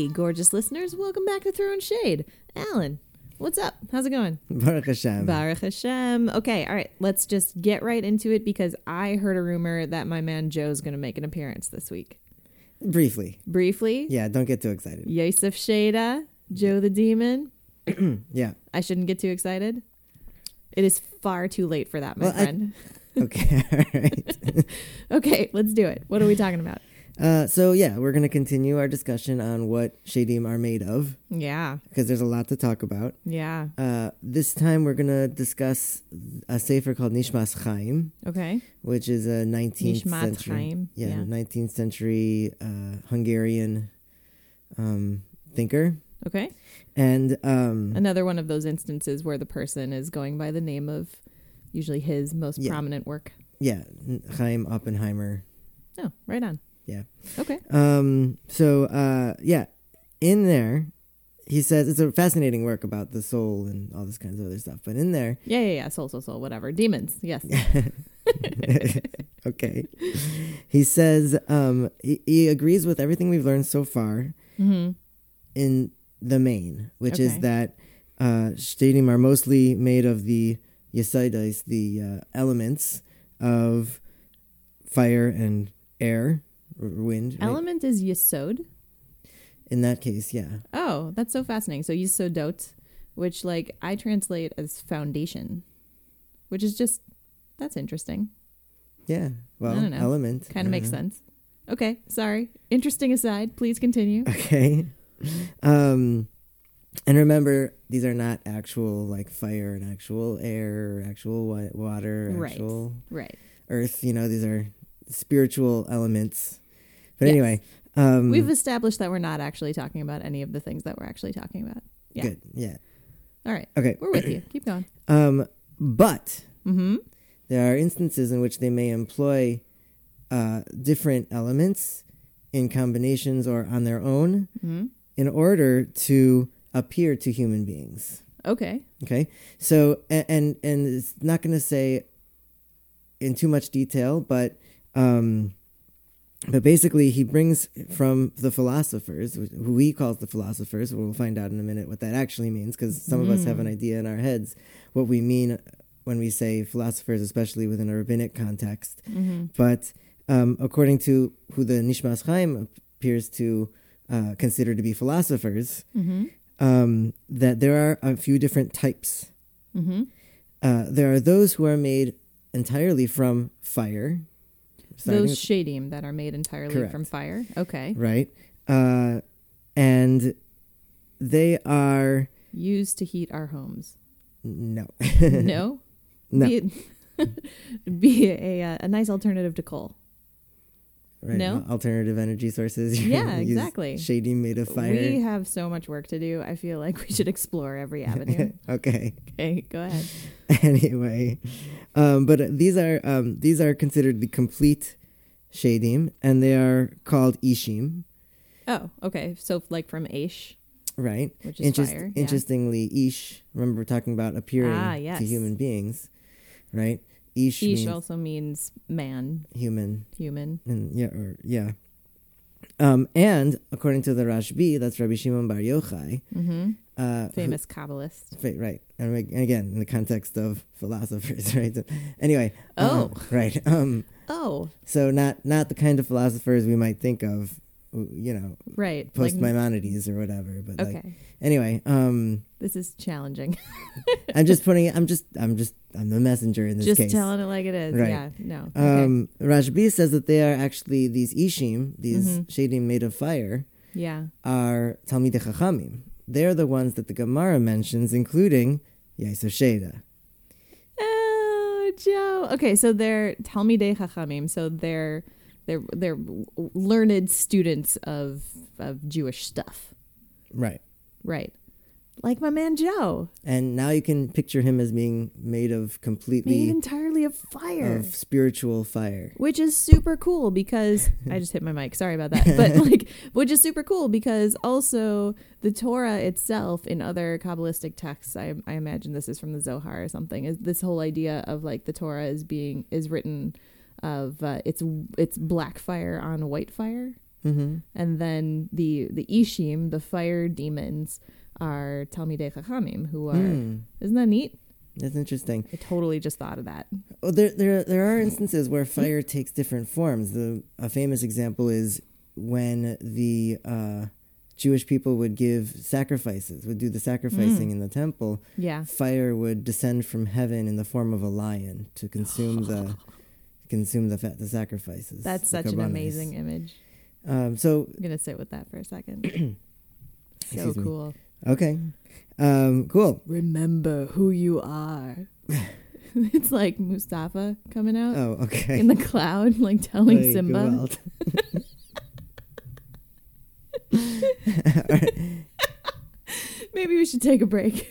Hey, gorgeous listeners, welcome back to Throwing Shade. Alan, what's up? How's it going? Baruch Hashem. Baruch Hashem. Okay, all right, let's just get right into it because I heard a rumor that my man Joe's going to make an appearance this week. Briefly. Briefly, Yeah, don't get too excited. Yosef Sheda, Joe the Demon. Yeah. I shouldn't get too excited. It is far too late for that, my Well, I- friend. Okay. All right. okay, let's do it. What are we talking about? Uh, so yeah, we're gonna continue our discussion on what shadim are made of Yeah, because there's a lot to talk about. yeah. Uh, this time we're gonna discuss a sefer called Nishmas Chaim, Okay. which is a 19th Nishmat century, Chaim, yeah, yeah. 19th century uh, Hungarian um, thinker, Okay. and um, Another one of those instances where the person is going by the name of usually his most Yeah. prominent work. yeah, Chaim Oppenheimer. Oh, right on. Yeah. Okay. Um, so uh, yeah, in there, he says it's a fascinating work about the soul and all this kinds of other stuff. But in there, Yeah, yeah, yeah. Soul, soul, soul, whatever. Demons. Yes. okay, he says um, he, he agrees with everything we've learned so far hmm in the main, which is that uh, shadim are mostly made of the yesaidas, the uh, elements of fire and air, wind. right? Element is yesod. In that case, yeah. Oh, that's so fascinating. So yesodot, which like I translate as foundation, which is just that's interesting. Yeah. Well, don't know. element. Kind I of makes sense. Okay, sorry. Interesting aside. Please continue. Okay. Um, and remember, these are not actual like fire and actual air, or actual wa- water, Right. Right. earth. You know, these are spiritual elements. But Yes. anyway, um, We've established that we're not actually talking about any of the things that we're actually talking about. yeah. good. Yeah. All right. Okay. We're with you. Keep going. Um, but Mm-hmm. there are instances in which they may employ uh, different elements in combinations or on their own Mm-hmm. in order to appear to human beings. Okay. Okay, so a- and and it's not going to say in too much detail, but um, but basically he brings from the philosophers, who he calls the philosophers. We'll find out in a minute what that actually means, because some of us have an idea in our heads what we mean when we say philosophers, especially within a rabbinic context. Mm-hmm. But um, according to who the Nishmas Chaim appears to uh, consider to be philosophers, Mm-hmm. um, that there are a few different types. Mm-hmm. Uh, there are those who are made entirely from fire. Those shadim that are made entirely Correct. from fire. Okay. right? Uh, and they are Used to heat our homes. no, no. no, Be, be a, uh, a nice alternative to coal. Right? no? alternative energy sources. Yeah, exactly. Shady made of fire. We have so much work to do. I feel like we should explore every avenue. okay. okay, go ahead. anyway, um, but these are um, these are considered the complete shadim, and they are called ishim. Oh, okay. So like from Aish, Right. which is Interest- fire. yeah. Interestingly, ish. Remember, we're talking about appearing Ah, yes. to human beings, right? Ish, Ish means also means man, human, human. and yeah, or yeah. Um, and according to the Rashbi, that's Rabbi Shimon Bar Yochai, hmm uh, who- Famous Kabbalist. Right. And ag- and again, in the context of philosophers, right? Anyway. Oh. um, right. Um, Oh, so not not the kind of philosophers we might think of, you know, right. post like, Maimonides or whatever. But okay. like, anyway, um, this is challenging. I'm just putting it. I'm just I'm just I'm the messenger in this Just case. telling it like it is. Right. Yeah. No. Okay. Um, says that they are actually these ishim, these Mhm. shadim made of fire, yeah. are Talmidei Chachamim. They're the ones that the Gemara mentions, including Yosef Sheda. Oh, Joe. Okay, so they're Talmidei Chachamim. So they're they're they're learned students of of Jewish stuff, Right. right? Like my man Joe, And now you can picture him as being made of made completely entirely of fire. of spiritual fire. which is super cool because I just hit my mic. Sorry about that. But like, which is super cool because also the Torah itself in other Kabbalistic texts, I, I imagine this is from the Zohar or something, is this whole idea of like the Torah is being is written of uh, it's it's black fire on white fire. Mm-hmm. and then the the Ishim, the fire demons, are Talmidei Chachamim, who are. Hmm. Isn't that neat? That's interesting. I totally just thought of that. Well, there, there, there are instances where fire takes different forms. The a famous example is when the uh, Jewish people would give sacrifices, would do the sacrificing Mm. in the temple. Yeah. Fire would descend from heaven in the form of a lion to consume the consume the fa- the sacrifices. That's such an amazing image. Um, so I'm going to sit with that for a second. so Excuse me. cool. okay, um, cool. Remember who you are. it's like Mufasa coming out Oh, okay. in the cloud, like telling Oy, Simba. geweld. Maybe we should take a break.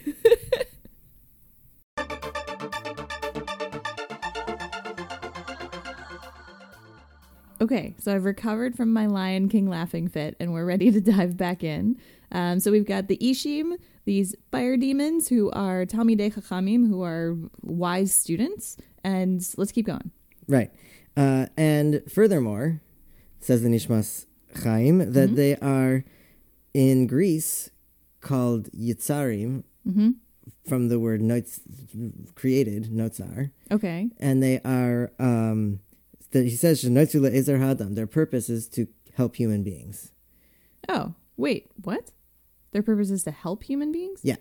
Okay, so I've recovered from my Lion King laughing fit and we're ready to dive back in. Um, so we've got the Ishim, these fire demons who are Talmidei Chachamim, who are wise students. And let's keep going. Right. Uh, and furthermore, says the Nishmas Chaim, that Mhm. they are in Greece called Yitzarim hmm from the word noitz, created, notzar. Okay. And they are, um, that he says, "Shenotzu le'ezer hadam." Their purpose is to help human beings, Oh, wait, what? Their purpose is to help human beings? Yeah.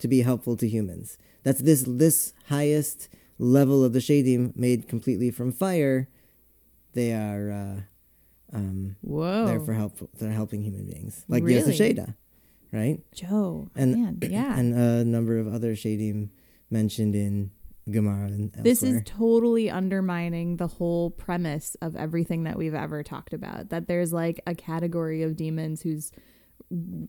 To be helpful to humans. That's this this highest level of the shadim made completely from fire. They are uh, um, Whoa. They're for help. They're helping human beings, like the Really? Sheda, right? Joe. And man, yeah. and a number of other shadim mentioned in Gemara and elsewhere. this is totally undermining the whole premise of everything that we've ever talked about. That there's like a category of demons whose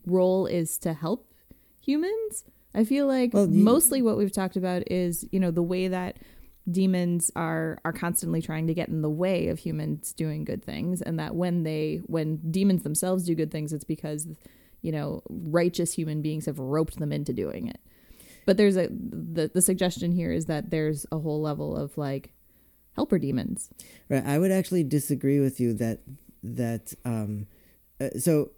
role is to help humans. I feel like Well, you- mostly what we've talked about is, you know, the way that demons are are constantly trying to get in the way of humans doing good things and that when they when demons themselves do good things it's because you know righteous human beings have roped them into doing it but there's a the, the suggestion here is that there's a whole level of like helper demons right. I would actually disagree with you that that um, uh, so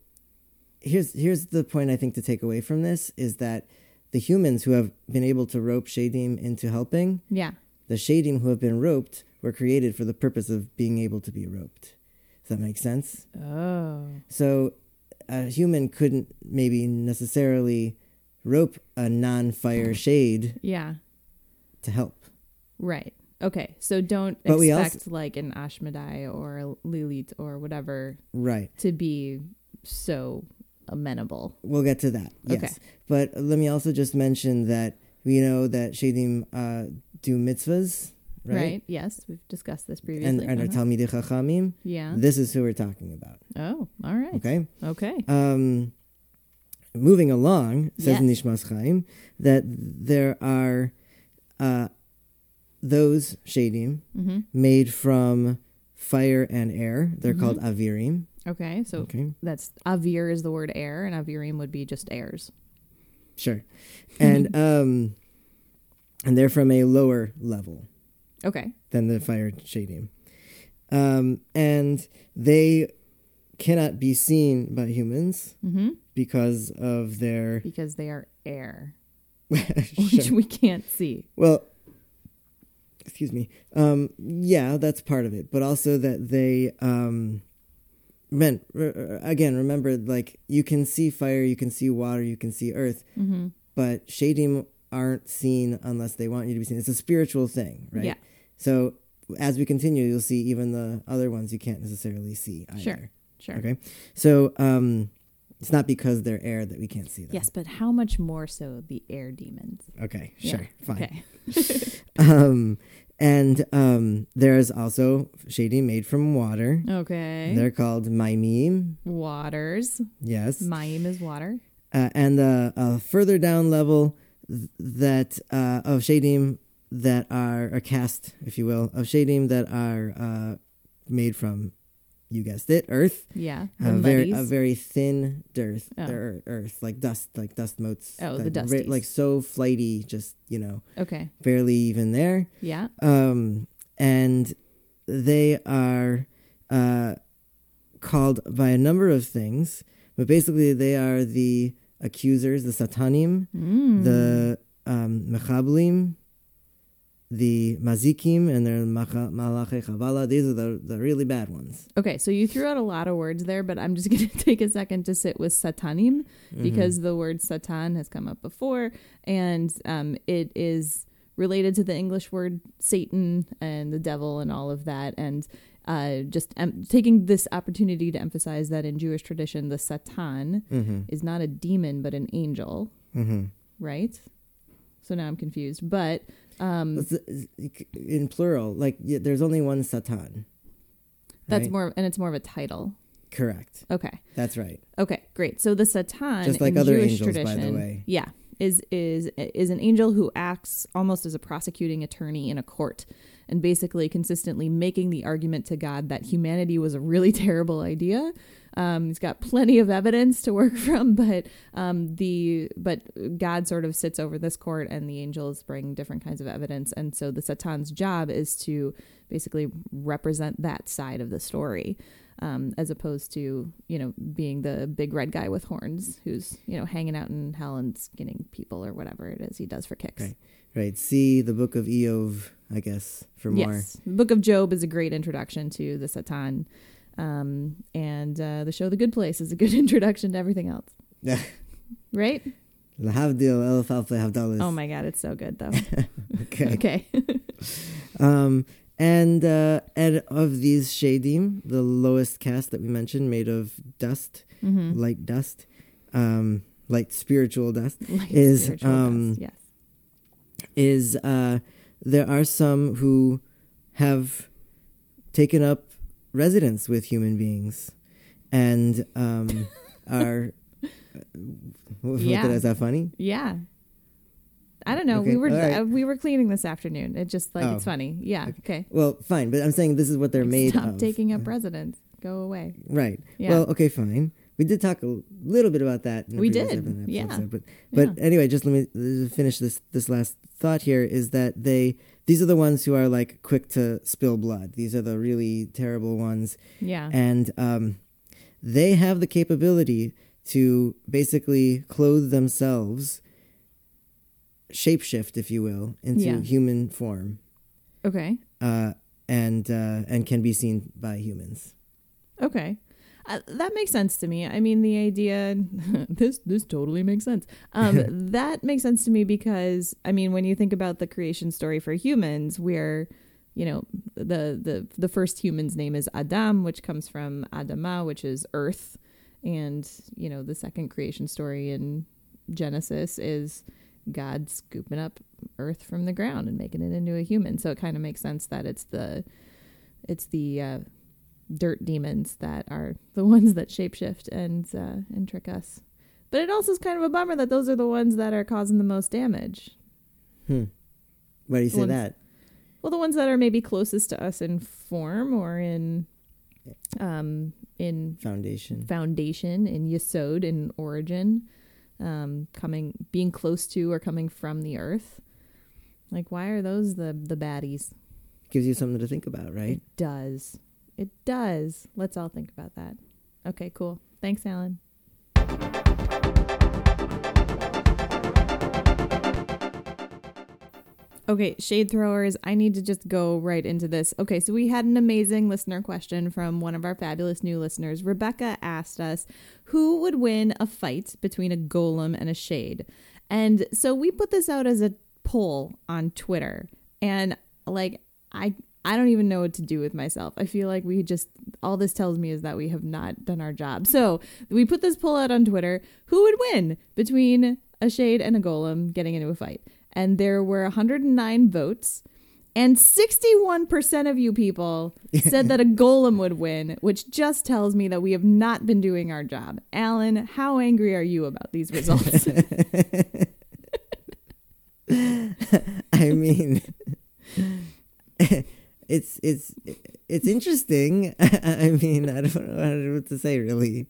here's here's the point I think to take away from this is that the humans who have been able to rope shadim into helping yeah the shadim who have been roped were created for the purpose of being able to be roped. Does that make sense? oh So a human couldn't maybe necessarily rope a non-fire shade yeah to help. right okay so don't But expect like an ashmedai or a lilith or whatever Right. to be so amenable We'll get to that. Yes. Okay. But let me also just mention that we know that shadim uh, do mitzvahs, right, right? yes we've discussed this previously and are Uh-huh. Talmidei Chachamim. yeah This is who we're talking about. oh all right Okay. okay Um, moving along, says Yes. Nishmas Chaim, that there are uh, those shadim mm-hmm. made from fire and air. They're Mhm. called avirim. okay so Okay, that's avir is the word air and avirim would be just airs sure. And um, and they're from a lower level okay than the fire shadim. Um, and they cannot be seen by humans mm-hmm. because of their. because they are air which we can't see Well, excuse me. Um, yeah, that's part of it, but also that they um, meant r- again. Remember, like you can see fire, you can see water, you can see earth, mm-hmm. but shadim aren't seen unless they want you to be seen. It's a spiritual thing, right? Yeah. So as we continue, you'll see even the other ones you can't necessarily see either. Sure. Sure. Okay. So um, it's not because they're air that we can't see them. Yes, but how much more so the air demons? Okay. Yeah. Sure. Fine. Okay. Um, and um, there's also shady made from water. Okay. They're called maimim. Waters. Yes. Maim is water. Uh, and uh, a further down level th- that uh, of shadim that are a cast, if you will, of shadim that are uh, made from, you guessed it, earth. Yeah. A very a very thin dirt, Oh. earth, earth, like dust, like dust motes. Oh, the like, dusties. like so flighty, just you know, okay. barely even there. Yeah. um, and they are uh, called by a number of things, but basically they are the accusers, the satanim, Mm. the um, mechablim, the mazikim, and their malache chavala. These are the, the really bad ones. Okay, so you threw out a lot of words there, but I'm just going to take a second to sit with satanim because the word satan has come up before, and um, it is related to the English word Satan and the devil and all of that. And uh, just um, taking this opportunity to emphasize that in Jewish tradition, the satan Mm-hmm. is not a demon but an angel, Mm-hmm. right? So now I'm confused, but um, In plural, like there's only one satan. that's right? more, and it's more of a title. correct. Okay. That's right. Okay, great. So the Satan, Just like in other Jewish angels, by the way. yeah, is is is an angel who acts almost as a prosecuting attorney in a court, and basically consistently making the argument to God that humanity was a really terrible idea. Um, he's got plenty of evidence to work from, but um, the but God sort of sits over this court, and the angels bring different kinds of evidence, and so the Satan's job is to basically represent that side of the story um, as opposed to you know being the big red guy with horns who's you know hanging out in hell and skinning people or whatever it is he does for kicks. Right. Right. See the book of Iyov, I guess, for more. Yes, the Book of Job is a great introduction to the Satan, um, and uh, the show The Good Place is a good introduction to everything else. Yeah. right? Lahavdil elf alpha havdalis. Oh my god, it's so good though. Okay. okay. Um, and uh, and of these shadim, the lowest caste that we mentioned, made of dust, hmm light dust, um, light spiritual dust, Like Is, spiritual um, dust, yes. is uh, there are some who have taken up residence with human beings and um, are. Yeah. is that funny? Yeah. I don't know. Okay, We were right. uh, we were cleaning this afternoon. It just like it's Oh. funny. Yeah. Okay. Well, fine, but I'm saying this is what they're made Stop of. taking up residence. Go away. Right. Yeah. Well, okay, fine. We did talk a little bit about that. In the We did, episode, yeah. But but anyway, just let me uh, finish this this last thought here. Is that they these are the ones who are like quick to spill blood. These are the really terrible ones, yeah. and um, they have the capability to basically clothe themselves, shapeshift, if you will, into Yeah. human form, Okay. uh, and uh, and can be seen by humans. Okay. Uh, that makes sense to me. I mean, the idea this this totally makes sense. Um, that makes sense to me because I mean, when you think about the creation story for humans, where you know the the the first human's name is Adam, which comes from Adama, which is earth, and you know the second creation story in Genesis is God scooping up earth from the ground and making it into a human. So it kind of makes sense that it's the it's the uh, dirt demons that are the ones that shapeshift and uh, and trick us. But it also is kind of a bummer that those are the ones that are causing the most damage. Hmm. Why do you The say ones- that? Well, the ones that are maybe closest to us in form or in um, in Foundation. foundation, in yesod, in origin, um, coming being close to or coming from the earth. Like, why are those the the baddies? gives you something to think about, right? It does. It does. Let's all think about that. Okay, cool. Thanks, Alan. Okay, shade throwers, I need to just go right into this. Okay, so we had an amazing listener question from one of our fabulous new listeners. Rebecca asked us who would win a fight between a golem and a shade. And so we put this out as a poll on Twitter. And like I I don't even know what to do with myself. I feel like we just all this tells me is that we have not done our job. So we put this poll out on Twitter. Who would win between a shade and a golem getting into a fight? And there were 109 votes. And 61% of you people said that a golem would win, which just tells me that we have not been doing our job. Alan, how angry are you about these results? I mean, it's it's it's interesting. I mean, I don't know, I don't know what to say really.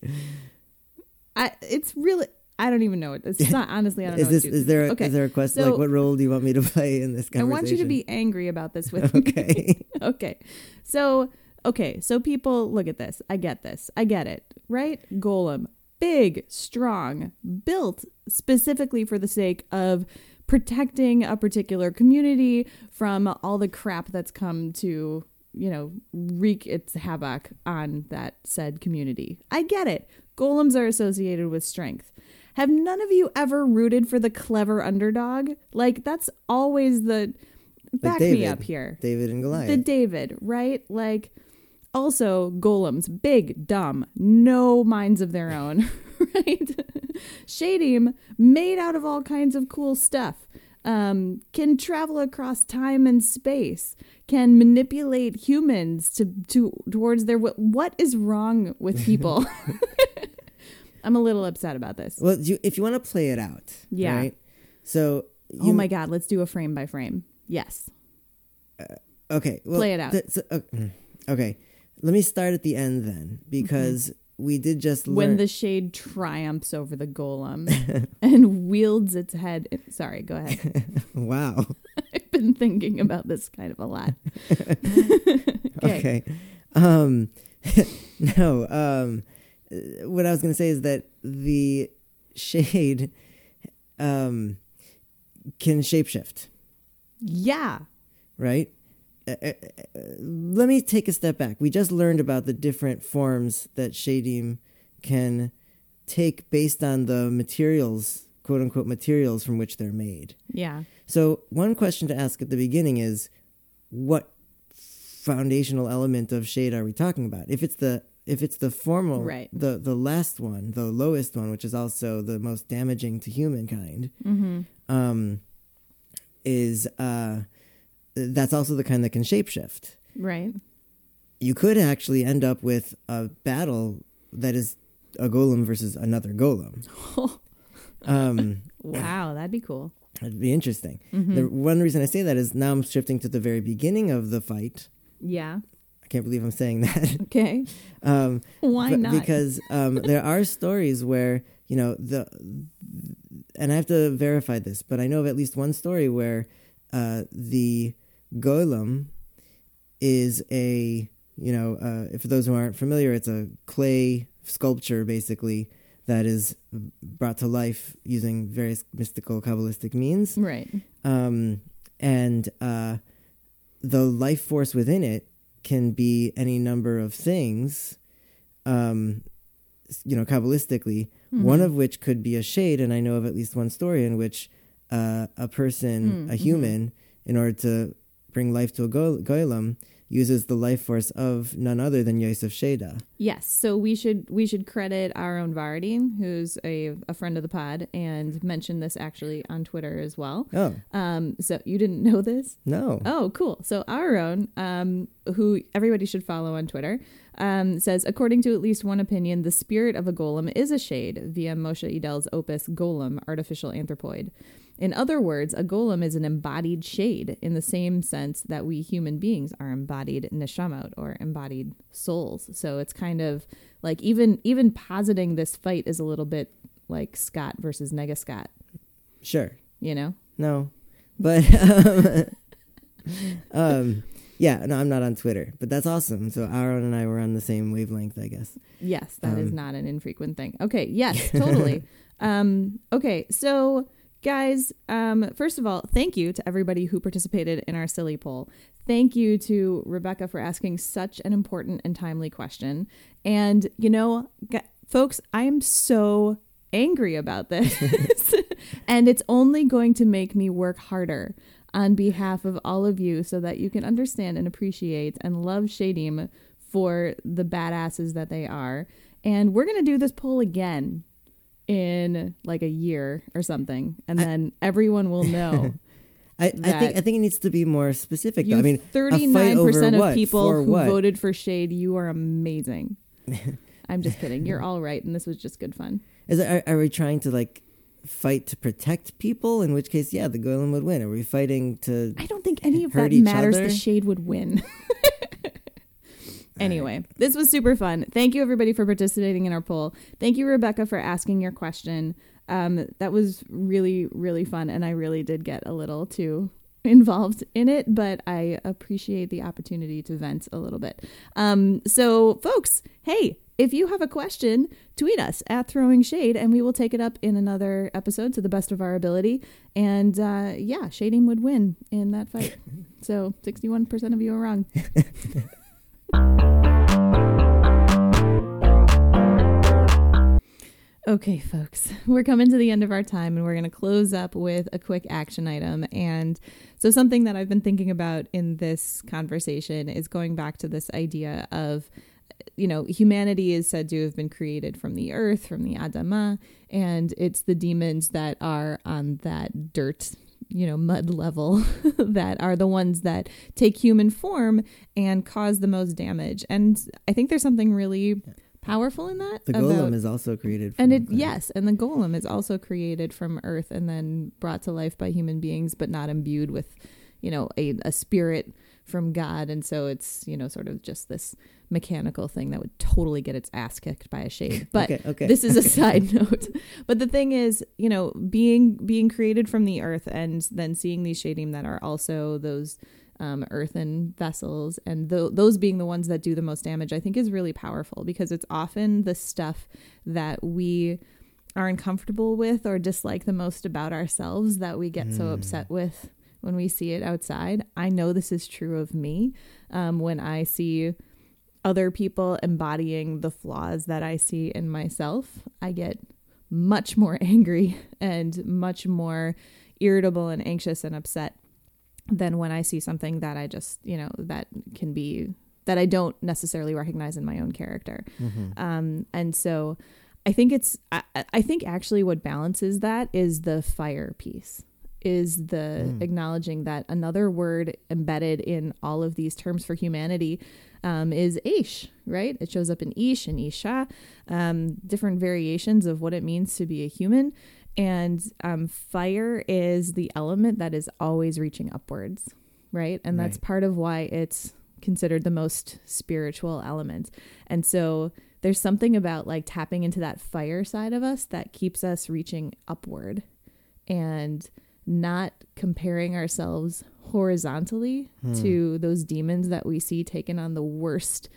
I, it's really, I don't even know. it. It's not, honestly, I don't know. Is know. this is there a, Okay, is there a question so- like what role do you want me to play in this conversation? I want you to be angry about this with me. okay. okay. So okay, so people look at this. I get this. I get it. Right? Golem, big, strong, built specifically for the sake of protecting a particular community from all the crap that's come to, you know, wreak its havoc on that said community. I get it. Golems are associated with strength. Have none of you ever rooted for the clever underdog? Like that's always the back me David. up here. David and Goliath. The David, right? Like also golems, big, dumb, no minds of their own, right? Shadim, made out of all kinds of cool stuff. Um, can travel across time and space, can manipulate humans to, to towards their wi- what is wrong with people? I'm a little upset about this. well, you, if you want to play it out, Yeah. right? So, you, oh my god, let's do a frame by frame. Yes. Okay, well, Play it out. th- so- uh, okay, let me start at the end then, because we did just learn. When the shade triumphs over the golem and wields its head. Sorry, go ahead. wow. I've been thinking about this kind of a lot. Okay. Um, no. Um, what I was going to say is that the shade um, can shapeshift, Yeah. right? Uh, uh, uh, let me take a step back. We just learned about the different forms that shadim can take based on the materials, quote unquote, materials from which they're made. Yeah. So, one question to ask at the beginning is what foundational element of shade are we talking about? If it's the if it's the formal Right. the the last one, the lowest one, which is also the most damaging to humankind, Mm-hmm. um, is uh, that's also the kind that can shapeshift. Right. You could actually end up with a battle that is a golem versus another golem. um, Wow, that'd be cool. That'd be interesting. Mm-hmm. The one reason I say that is now I'm shifting to the very beginning of the fight. Yeah. I can't believe I'm saying that. Okay. um, Why not? Because um, there are stories where you know the, and I have to verify this, but I know of at least one story where uh, the golem is a you know uh, for those who aren't familiar, it's a clay sculpture basically that is brought to life using various mystical kabbalistic means right. um, and uh, the life force within it can be any number of things um, you know kabbalistically Mm-hmm. one of which could be a shade and i know of at least one story in which uh, a person Mm, a human in order to bring life to a go- golem uses the life force of none other than Yosef Sheda. Yes. So we should we should credit our own Vardine, who's a, a friend of the pod, and mentioned this actually on Twitter as well. Oh, Um, so you didn't know this? no. Oh, cool. So our own, um, who everybody should follow on Twitter, um, says according to at least one opinion, the spirit of a golem is a shade via Moshe Idel's opus Golem, Artificial Anthropoid. In other words, a golem is an embodied shade in the same sense that we human beings are embodied neshamot or embodied souls. So it's kind of like even even positing this fight is a little bit like Scott versus Nega Scott, Sure. you know? No. But um, um yeah, no, I'm not on Twitter. But that's awesome. So Aaron and I were on the same wavelength, I guess. Yes, that is Um, not an infrequent thing. Okay, yes, totally. um, okay, so guys, um, first of all, thank you to everybody who participated in our silly poll. Thank you to Rebecca for asking such an important and timely question. And you know, g- folks, I am so angry about this, and it's only going to make me work harder on behalf of all of you so that you can understand and appreciate and love Shadim for the badasses that they are. And we're going to do this poll again in like a year or something. And then everyone will know. I, I think I think it needs to be more specific. though. I mean, 39% of what? people For who what? voted for Shade, you are amazing. I'm just kidding. You're all right. And this was just good fun. Is are, are we trying to like fight to protect people? In which case, yeah, the golem would win. Are we fighting to? I don't think any of that matters. other? The shade would win. anyway, this was super fun. Thank you, everybody, for participating in our poll. Thank you, Rebecca, for asking your question. Um, that was really, really fun. And I really did get a little too involved in it, but I appreciate the opportunity to vent a little bit. Um, so, folks, hey, if you have a question, tweet us at Throwing Shade, and we will take it up in another episode to the best of our ability. And uh, yeah, Shading would win in that fight. so, 61% of you are wrong. Okay, folks, we're coming to the end of our time and we're going to close up with a quick action item. And so, something that I've been thinking about in this conversation is going back to this idea of, you know, humanity is said to have been created from the earth, from the Adama, and it's the demons that are on that dirt you know mud level that are the ones that take human form and cause the most damage and i think there's something really powerful in that. The golem about, is also created, and it yes, and the golem is also created from earth and then brought to life by human beings, but not imbued with, you know, a, a spirit from God, and so it's you know sort of just this mechanical thing that would totally get its ass kicked by a shade. But okay, okay. this is a side note. But the thing is, you know, being being created from the earth and then seeing these shading that are also those um, earthen vessels, and th- those being the ones that do the most damage, I think is really powerful because it's often the stuff that we are uncomfortable with or dislike the most about ourselves that we get mm. so upset with when we see it outside. I know this is true of me um, when I see other people embodying the flaws that I see in myself. I get much more angry and much more irritable and anxious and upset than when I see something that I just, you know, that can be that I don't necessarily recognize in my own character. Mm-hmm. Um, and so I think it's, I, I, think actually what balances that is the fire piece, is the mm. acknowledging that another word embedded in all of these terms for humanity um, is Aish, right? It shows up in Ish and Isha, um, different variations of what it means to be a human. And um, fire is the element that is always reaching upwards, right? And that's part of why it's considered the most spiritual element. And so there's something about like tapping into that fire side of us that keeps us reaching upward and not comparing ourselves horizontally hmm. to those demons that we see taken on the worst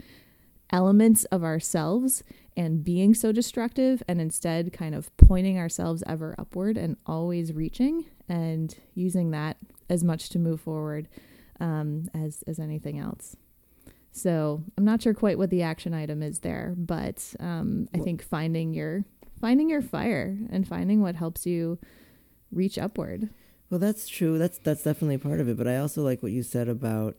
elements of ourselves and being so destructive and instead kind of pointing ourselves ever upward and always reaching and using that as much to move forward um, as as anything else. So I'm not sure quite what the action item is there, but um, I think finding your finding your fire and finding what helps you reach upward. Well, that's true. That's that's definitely part of it. But I also like what you said about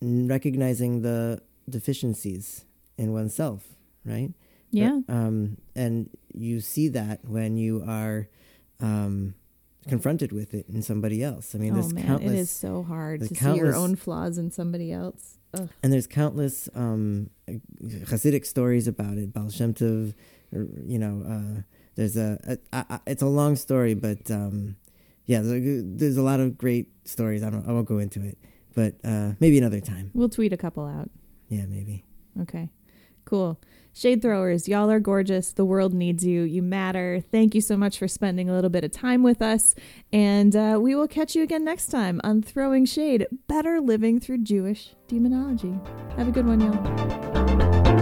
recognizing the deficiencies in oneself right? Yeah. But, um, and you see that when you are um, confronted with it in somebody else. I mean, oh, there's man, countless. It is so hard to see your own flaws in somebody else. Ugh. And there's countless um, Hasidic stories about it. Baal Shem Tov, you know, uh, there's a, a, a, it's a long story, but um, yeah, there's a, there's a, lot of great stories. I don't, I won't go into it, but uh, maybe another time. We'll tweet a couple out. Yeah, maybe. Okay, cool. Shade throwers, y'all are gorgeous. The world needs you. You matter. Thank you so much for spending a little bit of time with us. And uh, we will catch you again next time on Throwing Shade Better Living Through Jewish Demonology. Have a good one, y'all.